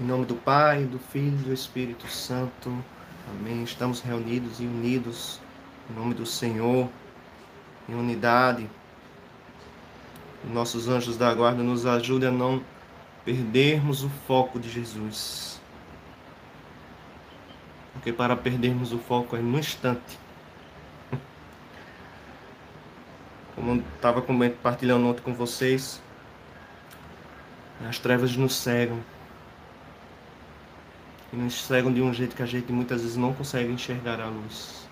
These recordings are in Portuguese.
Em nome do Pai, do Filho e do Espírito Santo. Amém. Estamos reunidos e unidos em nome do Senhor, em unidade. Nossos anjos da guarda nos ajudem a não perdermos o foco de Jesus. Porque para perdermos o foco é no instante. Como estava compartilhando ontem com vocês, as trevas nos cegam nos cegam de um jeito que a gente muitas vezes não consegue enxergar a luz.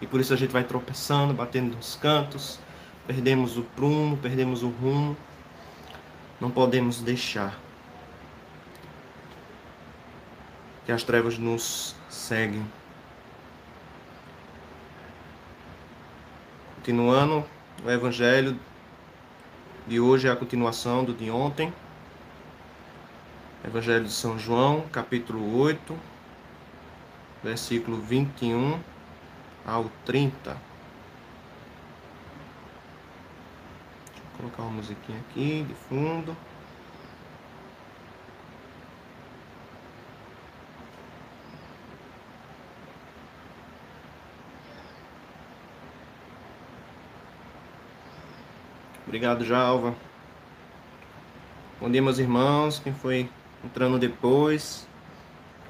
E por isso a gente vai tropeçando, batendo nos cantos, perdemos o prumo, perdemos o rumo. Não podemos deixar que as trevas nos seguem. Continuando, o Evangelho de hoje é a continuação do de ontem. Evangelho de São João, capítulo 8, versículo 21 ao 30. Deixa eu colocar uma musiquinha aqui de fundo. Obrigado, Jalva. Bom dia, meus irmãos. Quem foi entrando depois,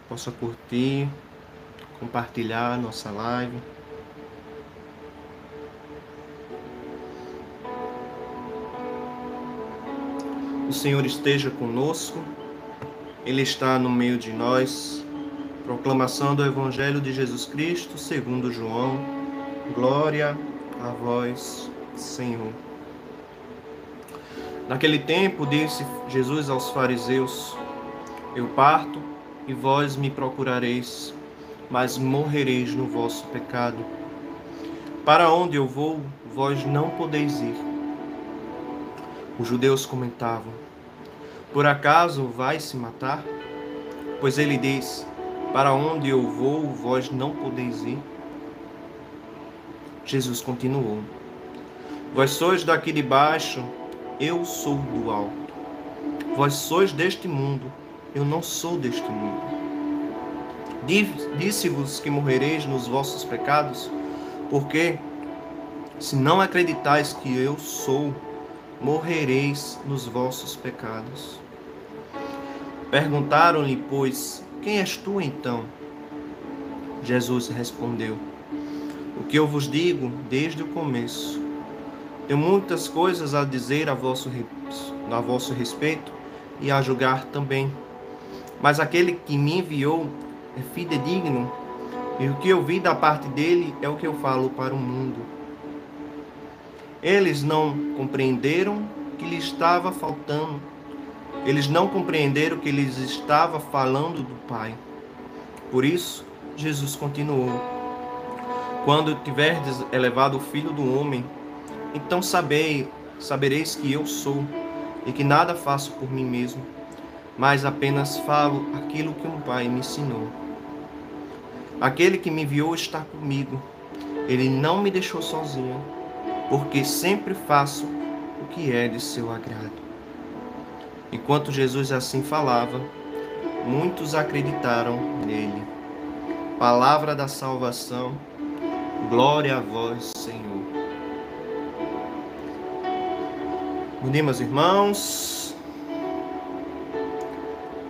possa curtir, compartilhar nossa live. O Senhor esteja conosco, Ele está no meio de nós. Proclamação do Evangelho de Jesus Cristo, segundo João. Glória a vós, Senhor. Naquele tempo, disse Jesus aos fariseus: eu parto e vós me procurareis, mas morrereis no vosso pecado. Para onde eu vou, vós não podeis ir. Os judeus comentavam: Por acaso vai se matar? Pois ele diz: Para onde eu vou, vós não podeis ir. Jesus continuou: Vós sois daqui de baixo, eu sou do alto. Vós sois deste mundo, eu não sou deste mundo. Disse-vos que morrereis nos vossos pecados, porque se não acreditais que eu sou, morrereis nos vossos pecados. Perguntaram-lhe, pois, quem és tu então? Jesus respondeu: O que eu vos digo desde o começo. Tenho muitas coisas a dizer a vosso, a vosso respeito e a julgar também mas aquele que me enviou é fidedigno, e o que eu vi da parte dele é o que eu falo para o mundo. Eles não compreenderam que lhe estava faltando. Eles não compreenderam que lhes estava falando do Pai. Por isso, Jesus continuou: Quando tiverdes elevado o Filho do homem, então sabei, sabereis que eu sou e que nada faço por mim mesmo mas apenas falo aquilo que um pai me ensinou. Aquele que me enviou está comigo. Ele não me deixou sozinho, porque sempre faço o que é de seu agrado. Enquanto Jesus assim falava, muitos acreditaram nele. Palavra da salvação, glória a vós, Senhor. Bom dia, meus irmãos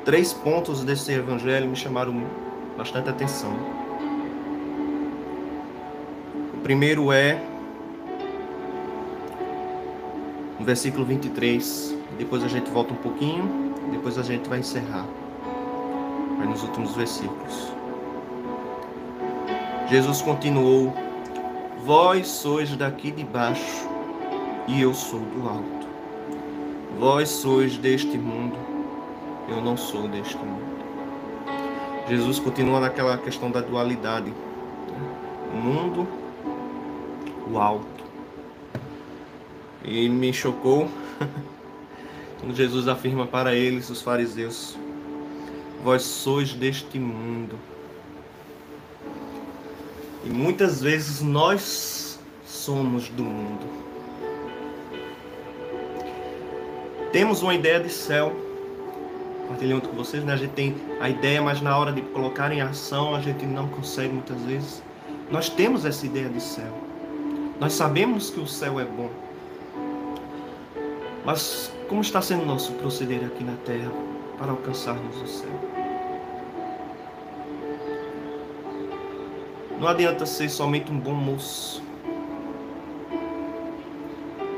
três pontos desse evangelho me chamaram bastante atenção. O primeiro é no versículo 23. Depois a gente volta um pouquinho, depois a gente vai encerrar. Vai nos últimos versículos. Jesus continuou: Vós sois daqui de baixo, e eu sou do alto. Vós sois deste mundo, eu não sou deste mundo. Jesus continua naquela questão da dualidade. O mundo, o alto. E me chocou quando Jesus afirma para eles, os fariseus: Vós sois deste mundo. E muitas vezes nós somos do mundo. Temos uma ideia de céu compartilhei muito com vocês, né? A gente tem a ideia, mas na hora de colocar em ação a gente não consegue muitas vezes. Nós temos essa ideia de céu. Nós sabemos que o céu é bom. Mas como está sendo nosso proceder aqui na terra para alcançarmos o céu? Não adianta ser somente um bom moço.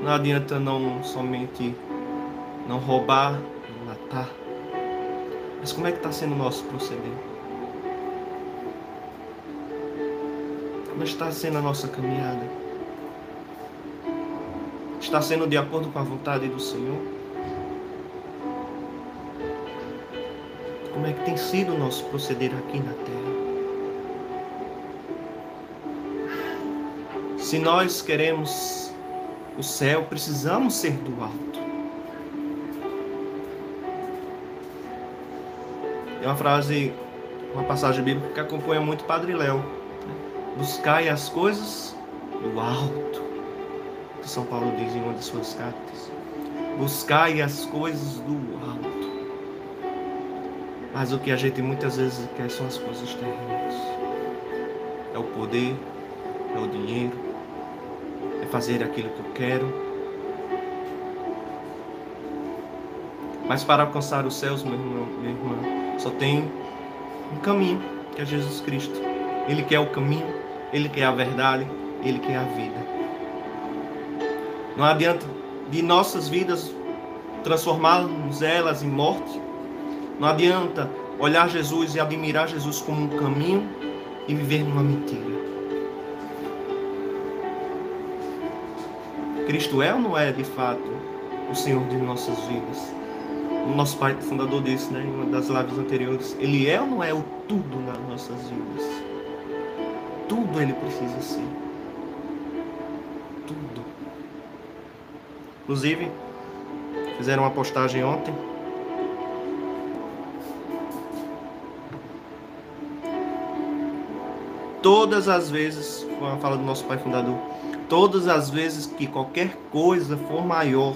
Não adianta não somente não roubar, não matar. Mas como é que está sendo o nosso proceder? Como está sendo a nossa caminhada? Está sendo de acordo com a vontade do Senhor? Como é que tem sido o nosso proceder aqui na terra? Se nós queremos o céu, precisamos ser do alto. É uma frase, uma passagem bíblica que acompanha muito Padre Léo. Né? Buscai as coisas do alto, que São Paulo diz em uma de suas cartas. Buscai as coisas do alto. Mas o que a gente muitas vezes quer são as coisas terrenas. É o poder, é o dinheiro, é fazer aquilo que eu quero. Mas para alcançar os céus, meu irmão, minha irmã, só tem um caminho, que é Jesus Cristo. Ele quer o caminho, ele quer a verdade, ele quer a vida. Não adianta de nossas vidas transformarmos elas em morte. Não adianta olhar Jesus e admirar Jesus como um caminho e viver numa mentira. Cristo é ou não é de fato o Senhor de nossas vidas? O nosso pai fundador desse, né, em uma das lives anteriores, ele é ou não é o tudo nas nossas vidas? Tudo ele precisa ser. Tudo. Inclusive, fizeram uma postagem ontem. Todas as vezes, foi uma fala do nosso pai fundador, todas as vezes que qualquer coisa for maior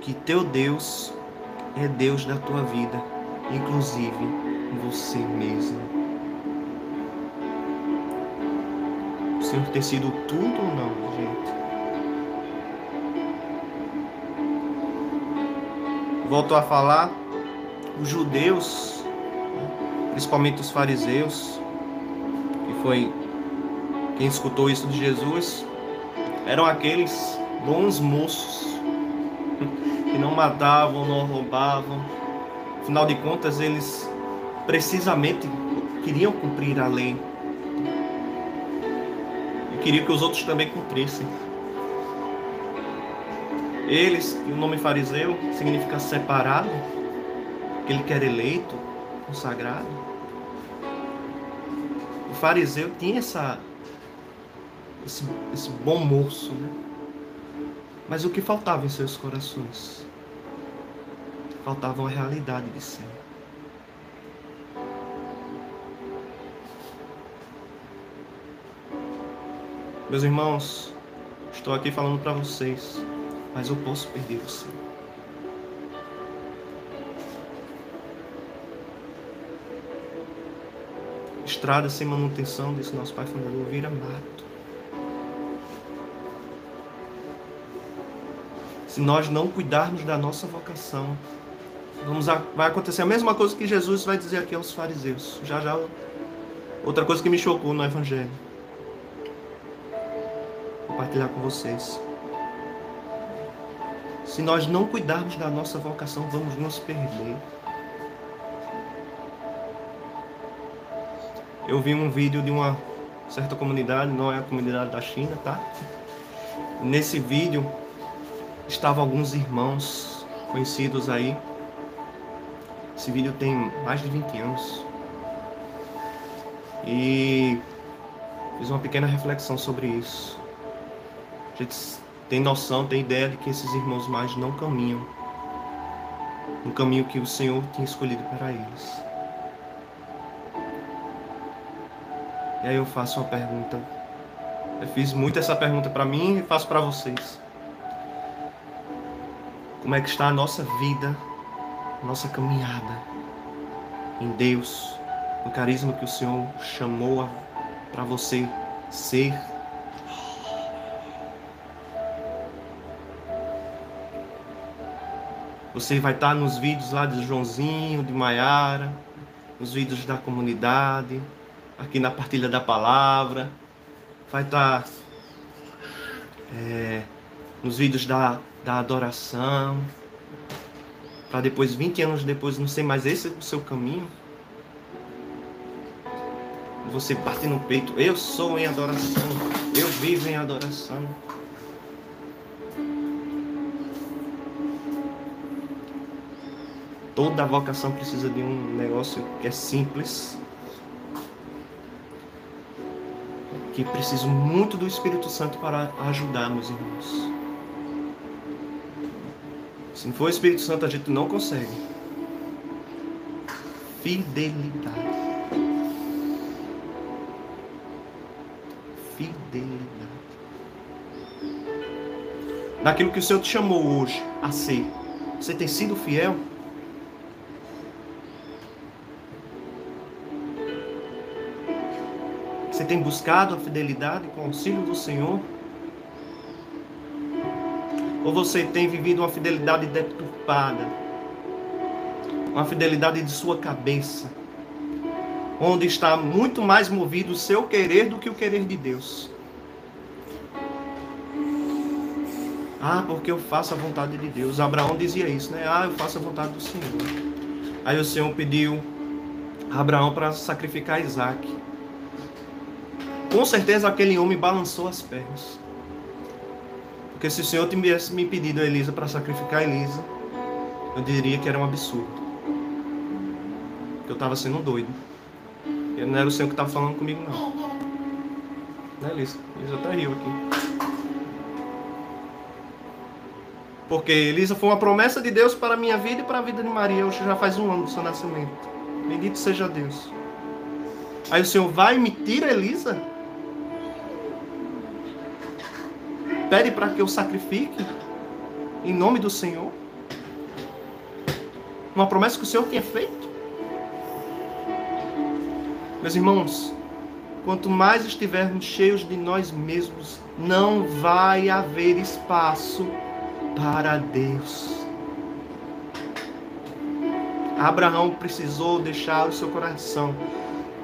que teu Deus, é Deus da tua vida, inclusive você mesmo. O Senhor tem sido tudo ou não, gente? Volto a falar, os judeus, principalmente os fariseus, que foi quem escutou isso de Jesus, eram aqueles bons moços que não matavam, não roubavam. Afinal de contas, eles precisamente queriam cumprir a lei. E queriam que os outros também cumprissem. Eles, e o nome fariseu significa separado, aquele que era eleito, consagrado. O fariseu tinha essa, esse, esse bom moço, né? Mas o que faltava em seus corações? Faltava a realidade de ser. Meus irmãos, estou aqui falando para vocês, mas eu posso perder você. Estrada sem manutenção, disse nosso pai fundador, vira mato. Se nós não cuidarmos da nossa vocação, vamos a, vai acontecer a mesma coisa que Jesus vai dizer aqui aos fariseus. Já já outra coisa que me chocou no evangelho. Vou compartilhar com vocês. Se nós não cuidarmos da nossa vocação, vamos nos perder. Eu vi um vídeo de uma certa comunidade, não é a comunidade da China, tá? Nesse vídeo, estavam alguns irmãos conhecidos aí. Esse vídeo tem mais de 20 anos. E fiz uma pequena reflexão sobre isso. A gente tem noção, tem ideia de que esses irmãos mais não caminham no caminho que o Senhor tinha escolhido para eles. E aí eu faço uma pergunta. Eu fiz muito essa pergunta para mim e faço para vocês. Como é que está a nossa vida nossa caminhada em Deus, no carisma que o Senhor chamou para você ser. Você vai estar nos vídeos lá de Joãozinho, de Maiara, nos vídeos da comunidade, aqui na partilha da palavra. Vai estar é, nos vídeos da, da adoração. Para depois, 20 anos depois, não ser mais esse o seu caminho. Você bate no peito, eu sou em adoração, eu vivo em adoração. Toda vocação precisa de um negócio que é simples, que preciso muito do Espírito Santo para ajudar meus irmãos. Se não for o Espírito Santo, a gente não consegue. Fidelidade. Fidelidade. Naquilo que o Senhor te chamou hoje a ser. Você tem sido fiel? Você tem buscado a fidelidade com o auxílio do Senhor? Ou você tem vivido uma fidelidade deturpada? Uma fidelidade de sua cabeça? Onde está muito mais movido o seu querer do que o querer de Deus? Ah, porque eu faço a vontade de Deus. Abraão dizia isso, né? Ah, eu faço a vontade do Senhor. Aí o Senhor pediu a Abraão para sacrificar Isaac. Com certeza aquele homem balançou as pernas. Porque se o Senhor tivesse me pedido a Elisa para sacrificar Elisa, eu diria que era um absurdo. Que eu estava sendo doido. E não era o Senhor que estava falando comigo, não. Né, Elisa? Elisa até riu aqui. Porque Elisa foi uma promessa de Deus para a minha vida e para a vida de Maria. Hoje já faz um ano do seu nascimento. Bendito seja Deus. Aí o Senhor vai e me tira Elisa? Pede para que eu sacrifique em nome do Senhor? Uma promessa que o Senhor tinha feito? Meus irmãos, quanto mais estivermos cheios de nós mesmos, não vai haver espaço para Deus. Abraão precisou deixar o seu coração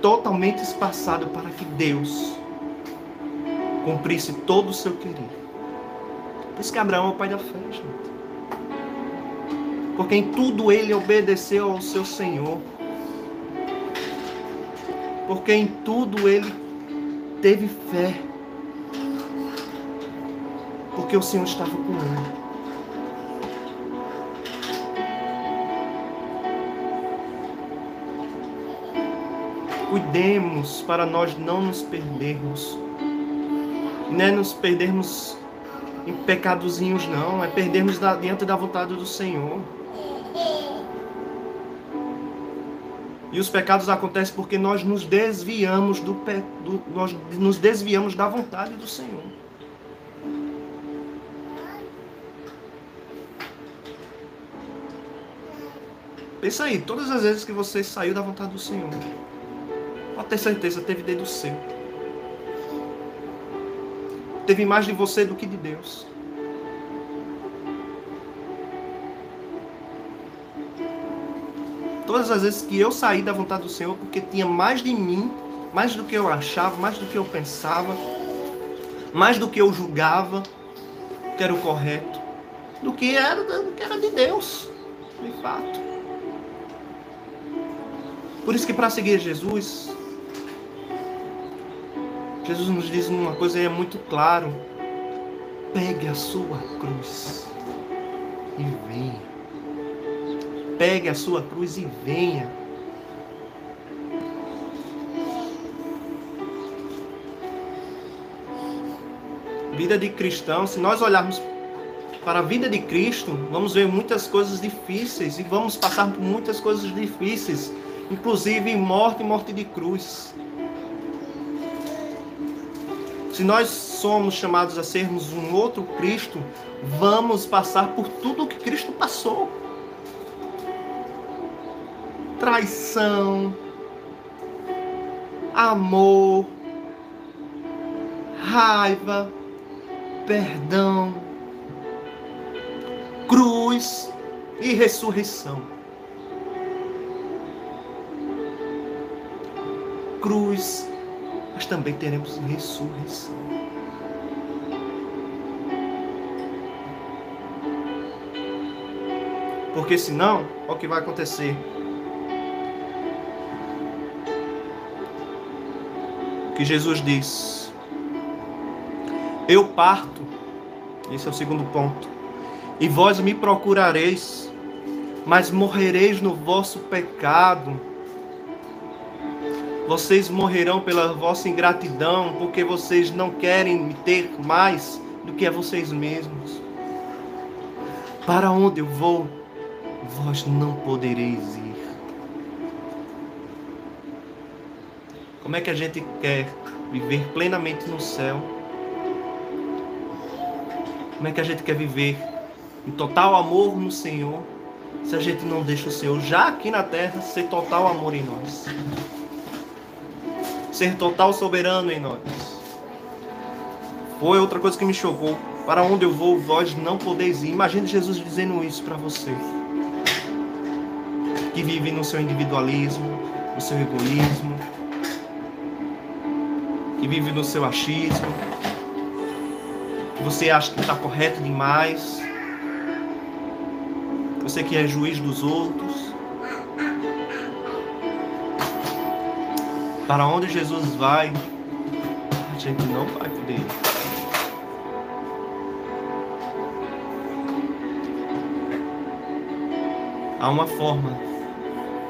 totalmente espaçado para que Deus cumprisse todo o seu querer. Por isso que Abraão é o pai da fé, gente. Porque em tudo ele obedeceu ao seu Senhor. Porque em tudo ele teve fé. Porque o Senhor estava com ele. Cuidemos para nós não nos perdermos. Né, nos perdermos em pecadozinhos, não. É perdermos diante da vontade do Senhor. E os pecados acontecem porque nós nos desviamos do, do nós nos desviamos da vontade do Senhor. Pensa aí, todas as vezes que você saiu da vontade do Senhor, pode ter certeza, teve dedo seu teve mais de você do que de Deus. Todas as vezes que eu saí da vontade do Senhor, porque tinha mais de mim, mais do que eu achava, mais do que eu pensava, mais do que eu julgava que era o correto, do que era, do que era de Deus, de fato. Por isso que para seguir Jesus, Jesus nos diz uma coisa e é muito claro. Pegue a sua cruz e venha. Pegue a sua cruz e venha. Vida de cristão, se nós olharmos para a vida de Cristo, vamos ver muitas coisas difíceis e vamos passar por muitas coisas difíceis, inclusive morte e morte de cruz. Se nós somos chamados a sermos um outro Cristo, vamos passar por tudo o que Cristo passou. traição, amor, raiva, perdão, cruz e ressurreição. Cruz, mas também teremos ressurreição. Porque senão, olha o que vai acontecer. Que Jesus diz: Eu parto, esse é o segundo ponto, e vós me procurareis, mas morrereis no vosso pecado. Vocês morrerão pela vossa ingratidão, porque vocês não querem me ter mais do que a vocês mesmos. Para onde eu vou? vós não podereis ir. Como é que a gente quer viver plenamente no céu? Como é que a gente quer viver em total amor no Senhor, se a gente não deixa o Senhor já aqui na terra ser total amor em nós? Ser total soberano em nós. Foi outra coisa que me chocou. Para onde eu vou, vós não podeis ir. Imagine Jesus dizendo isso para você que vive no seu individualismo, no seu egoísmo, que vive no seu achismo, que você acha que está correto demais, você que é juiz dos outros. Para onde Jesus vai, a gente não vai poder. Há uma forma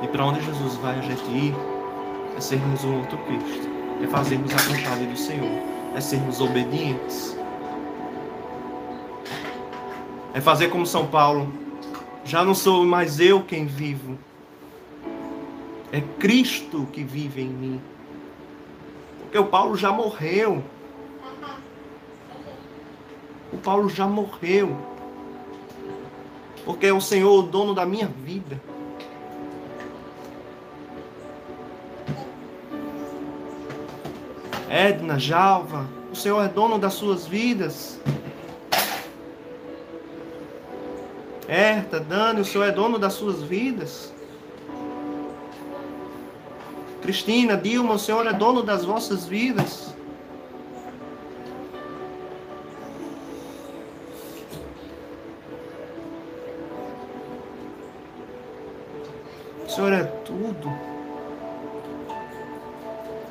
e para onde Jesus vai a gente ir é sermos um outro Cristo, é fazermos a vontade do Senhor, é sermos obedientes. É fazer como São Paulo, já não sou mais eu quem vivo, é Cristo que vive em mim. Porque o Paulo já morreu. O Paulo já morreu. Porque é o Senhor o dono da minha vida. Edna, Jalva, o Senhor é dono das suas vidas. Erta, Dani, o Senhor é dono das suas vidas. Cristina, Dilma, o Senhor é dono das vossas vidas. O Senhor é tudo. O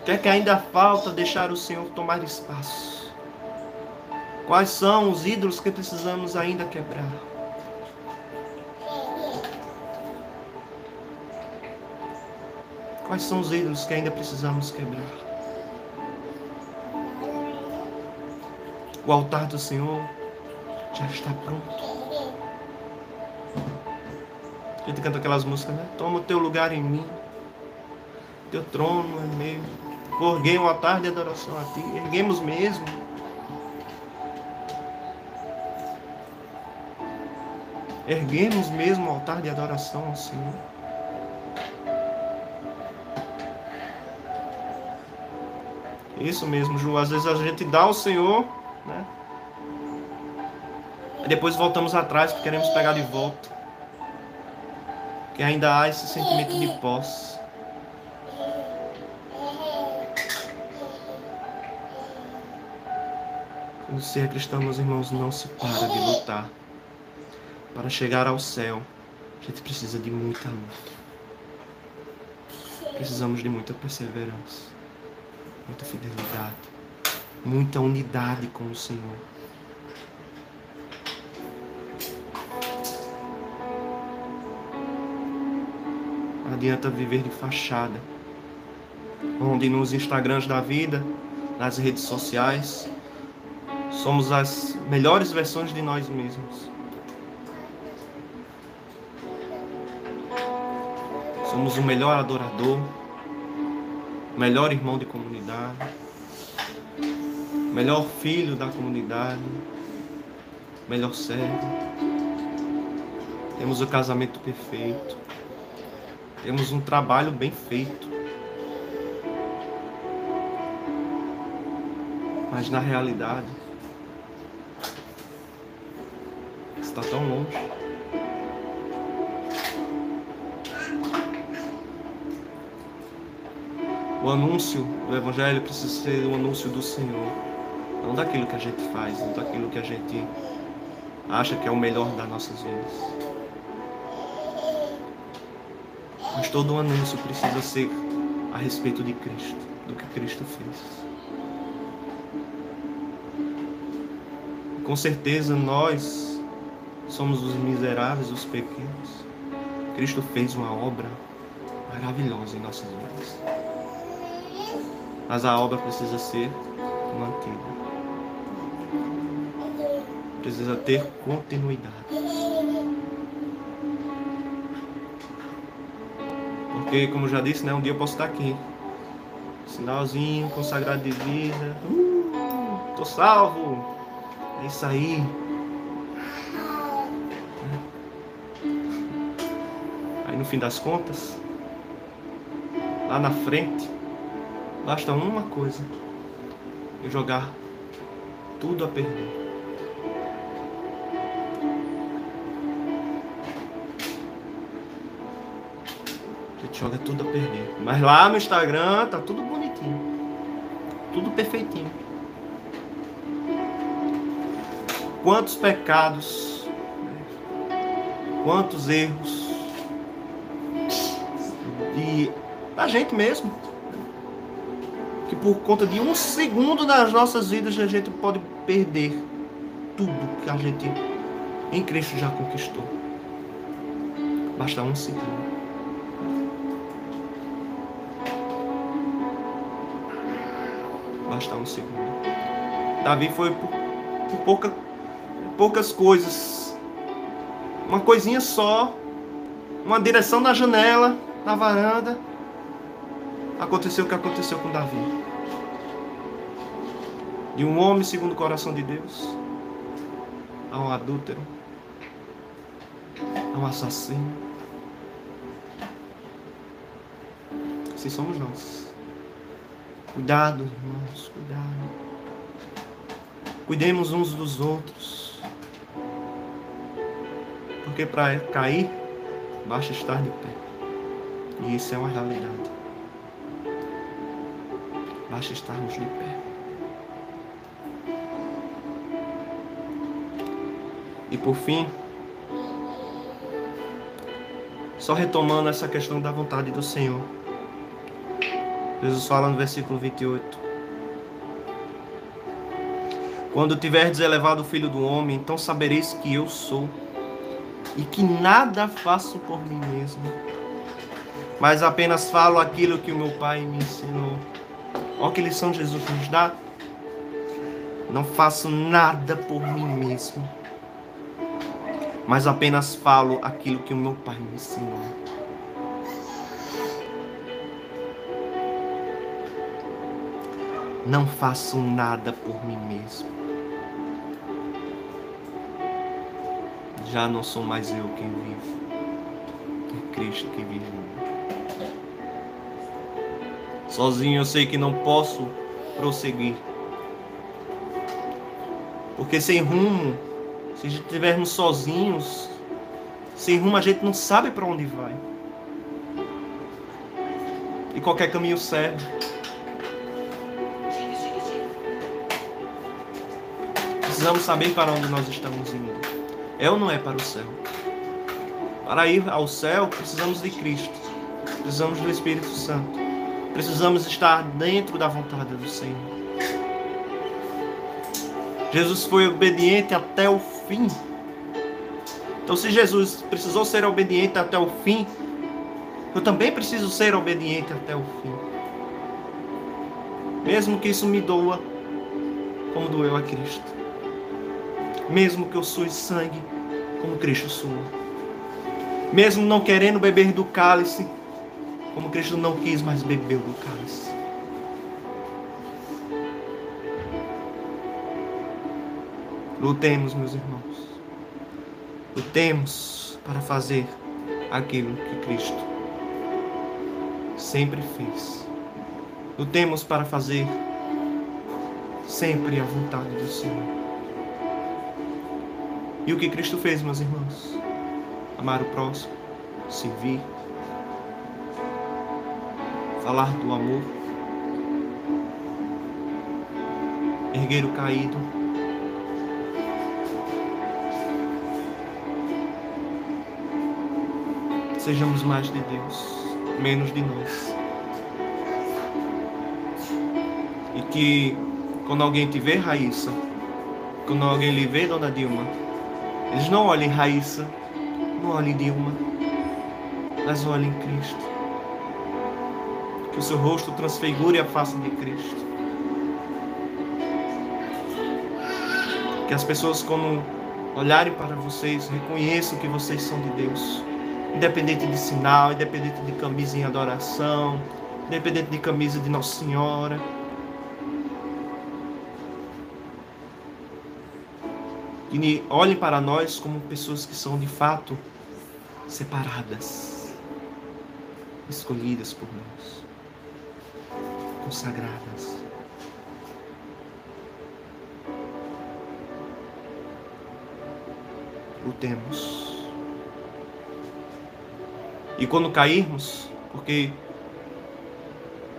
que é que ainda falta deixar o Senhor tomar espaço? Quais são os ídolos que precisamos ainda quebrar? Quais são os ídolos que ainda precisamos quebrar? O altar do Senhor já está pronto. A gente canta aquelas músicas, né? Toma o teu lugar em mim. Teu trono é meu. Orguei um altar de adoração a ti. Erguemos mesmo. Erguemos mesmo um altar de adoração ao Senhor. Isso mesmo, Ju. Às vezes a gente dá ao Senhor, né? E depois voltamos atrás porque queremos pegar de volta. Que ainda há esse sentimento de posse. O ser cristão, meus irmãos, não se para de lutar. Para chegar ao céu, a gente precisa de muita luta. Precisamos de muita perseverança, muita fidelidade, muita unidade com o Senhor. Não adianta viver de fachada, onde nos Instagrams da vida, nas redes sociais, Somos as melhores versões de nós mesmos. Somos o melhor adorador, melhor irmão de comunidade, melhor filho da comunidade, melhor servo. Temos o casamento perfeito. Temos um trabalho bem feito. Mas na realidade, está tão longe. O anúncio do Evangelho precisa ser o anúncio do Senhor, não daquilo que a gente faz, não daquilo que a gente acha que é o melhor das nossas vidas. Mas todo o anúncio precisa ser a respeito de Cristo, do que Cristo fez. Com certeza nós somos os miseráveis, os pequenos. Cristo fez uma obra maravilhosa em nossas vidas. Mas a obra precisa ser mantida. Precisa ter continuidade. Porque, como já disse, né, um dia eu posso estar aqui. Sinalzinho, consagrado de vida. Uh, tô salvo. É isso aí. Aí no fim das contas, lá na frente, basta uma coisa: eu jogar tudo a perder. A joga tudo a perder. Mas lá no Instagram tá tudo bonitinho. Tudo perfeitinho. quantos pecados, quantos erros e da gente mesmo. Por conta de um segundo das nossas vidas a gente pode perder tudo que a gente em Cristo já conquistou. Basta um segundo. Basta um segundo. Davi foi por pouca poucas coisas. Uma coisinha só, uma direção na janela, na varanda. Aconteceu o que aconteceu com Davi. De um homem segundo o coração de Deus a um adúltero, a um assassino. Assim somos nós. Cuidado, irmãos, cuidado. Cuidemos uns dos outros. Porque para cair, basta estar de pé. E isso é uma realidade. Basta estarmos de pé. E por fim, só retomando essa questão da vontade do Senhor. Jesus fala no versículo 28. Quando tiverdes elevado o Filho do Homem, então sabereis que eu sou e que nada faço por mim mesmo, mas apenas falo aquilo que o meu Pai me ensinou. Olha que lição Jesus nos dá. Não faço nada por mim mesmo, mas apenas falo aquilo que o meu Pai me ensinou. Não faço nada por mim mesmo já não sou mais eu quem vivo, é Cristo que vive em mim. Sozinho eu sei que não posso prosseguir, porque sem rumo, se estivermos sozinhos, sem rumo a gente não sabe para onde vai. E qualquer caminho serve. Precisamos saber para onde nós estamos indo. É ou não é para o céu? Para ir ao céu, precisamos de Cristo. Precisamos do Espírito Santo. Precisamos estar dentro da vontade do Senhor. Jesus foi obediente até o fim. Então, se Jesus precisou ser obediente até o fim, eu também preciso ser obediente até o fim. Mesmo que isso me doa, como doeu a Cristo mesmo que eu sue sangue, como Cristo sua. Mesmo não querendo beber do cálice, como Cristo não quis, mas bebeu do cálice. Lutemos, meus irmãos. Lutemos para fazer aquilo que Cristo sempre fez. Lutemos para fazer sempre a vontade do Senhor. E o que Cristo fez, meus irmãos? Amar o próximo, servir, falar do amor, erguer o caído, Sejamos mais de Deus, menos de nós. E que quando alguém te vê, Raíssa, quando alguém lhe vê, Dona Dilma, eles não olhem Raíssa, não olhem Dilma, mas olhem Cristo. Que o seu rosto transfigure a face de Cristo. Que as pessoas, quando olharem para vocês, reconheçam que vocês são de Deus independente de sinal, independente de camisa em adoração, independente de camisa de Nossa Senhora. E olhem para nós como pessoas que são de fato separadas, escolhidas por nós, consagradas. O temos. E quando cairmos, porque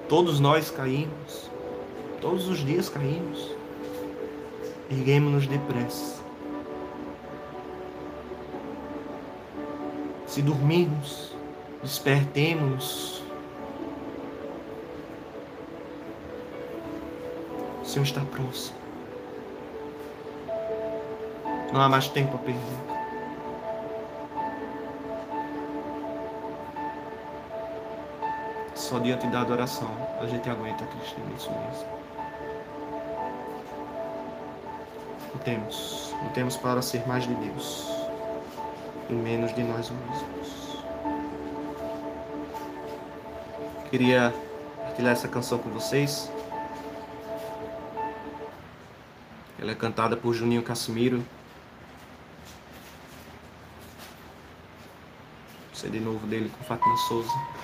todos nós caímos, todos os dias caímos, erguemos-nos depressa. Se dormirmos, despertemos. O Senhor está próximo. Não há mais tempo a perder. Só diante da adoração a gente aguenta Cristo nisso mesmo. Lutemos, lutemos para ser mais de Deus e menos de nós mesmos. Queria partilhar essa canção com vocês. Ela é cantada por Juninho Casimiro. CD novo dele com Fátima Souza.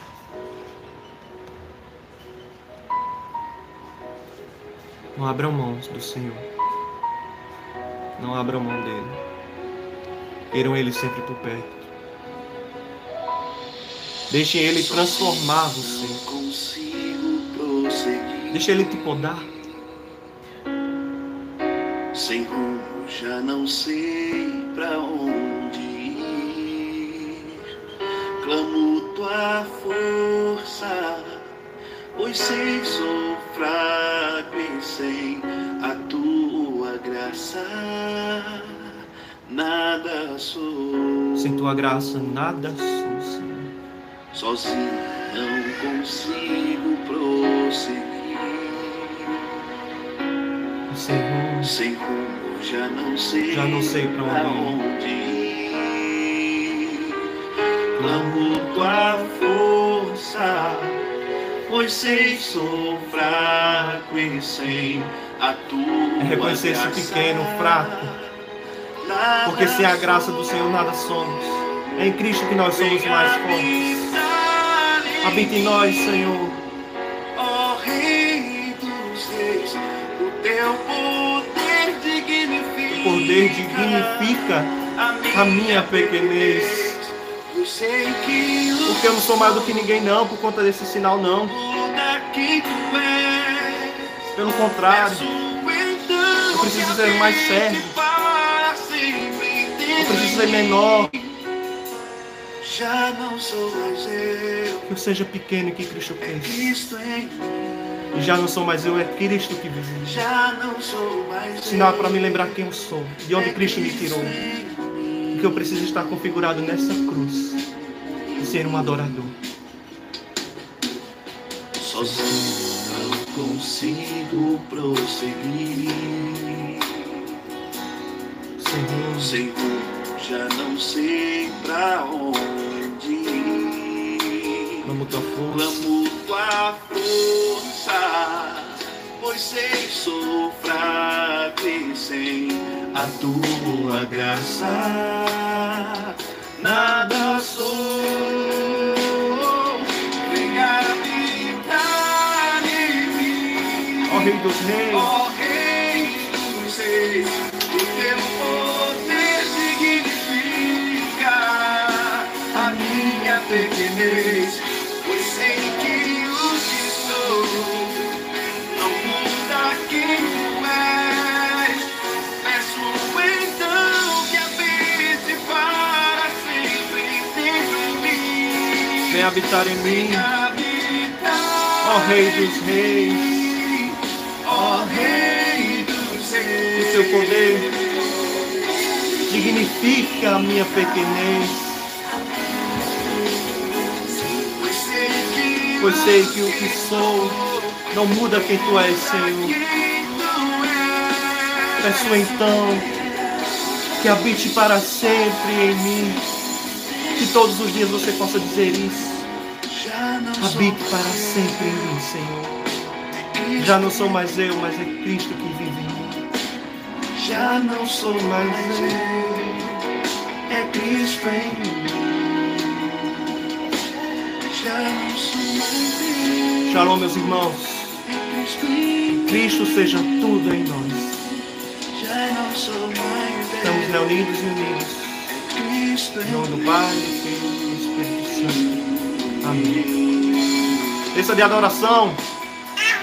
Não abram mãos do Senhor. Não abram mão dele. Queiram ele sempre por perto. Deixem ele transformar você. Deixe ele te podar. Sem rumo, já não sei pra onde ir. Clamo tua força, pois sei e sem a tua graça nada sou. Sem tua graça, nada sou, Senhor. Sozinho não consigo prosseguir. Sem rumo, Sem rumo, já não sei, Já não sei pra pra onde onde ir. Clamo tua força, pois sei sou fraco e sem a tua É reconhecer esse graça, pequeno, fraco. Porque sem a graça do Senhor nada somos. É em Cristo que nós somos mais fortes. Habita em nós, Senhor. Ó Rei dos Reis, o teu poder dignifica, O poder dignifica a minha pequenez. Porque eu não sou mais do que ninguém, não, por conta desse sinal, não. és, Pelo contrário, então Eu preciso ser mais servo. Eu preciso ser menor. Já não sou mais eu, Que eu seja pequeno que Cristo é em mim. E já não sou mais eu, é Cristo que vive. Já não sou mais Sinal para me lembrar quem eu sou, de onde Cristo me tirou. Que eu preciso estar configurado nessa cruz e ser um adorador. Sozinho não consigo prosseguir. Senhor, rumo, já não sei pra onde ir. clamo tua força. Clamo tua força, pois sei sou fraco e sem a tua graça nada sou. Rei dos Reis. Ó Rei dos Reis, o teu poder significa a minha pequenez. Habitar em mim, ó Rei dos Reis. Ó Rei dos O Reis, seu poder dignifica a minha pequenez, pois sei que o que sou não muda quem tu és, Senhor. Peço então que habite para sempre em mim, que todos os dias você possa dizer isso. Habite para sempre em mim, Senhor. Já não sou mais eu, mas é Cristo que vive em mim. já não sou mais eu, é Cristo em mim. Já não sou mais eu, Shalom, meus irmãos. é Cristo seja tudo em nós. Já não sou mais eu, Estamos reunidos e unidos. é Cristo Em nome do. Pai, do Filho e do Espírito Santo. Amém. Terça de adoração.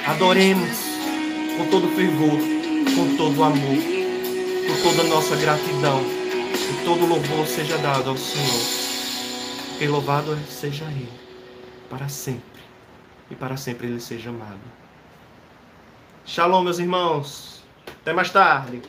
Adoremos com todo fervor, com todo amor, com toda nossa gratidão. E todo louvor seja dado ao Senhor. Porque louvado seja Ele, para sempre. E para sempre Ele seja amado. Shalom, meus irmãos. Até mais tarde.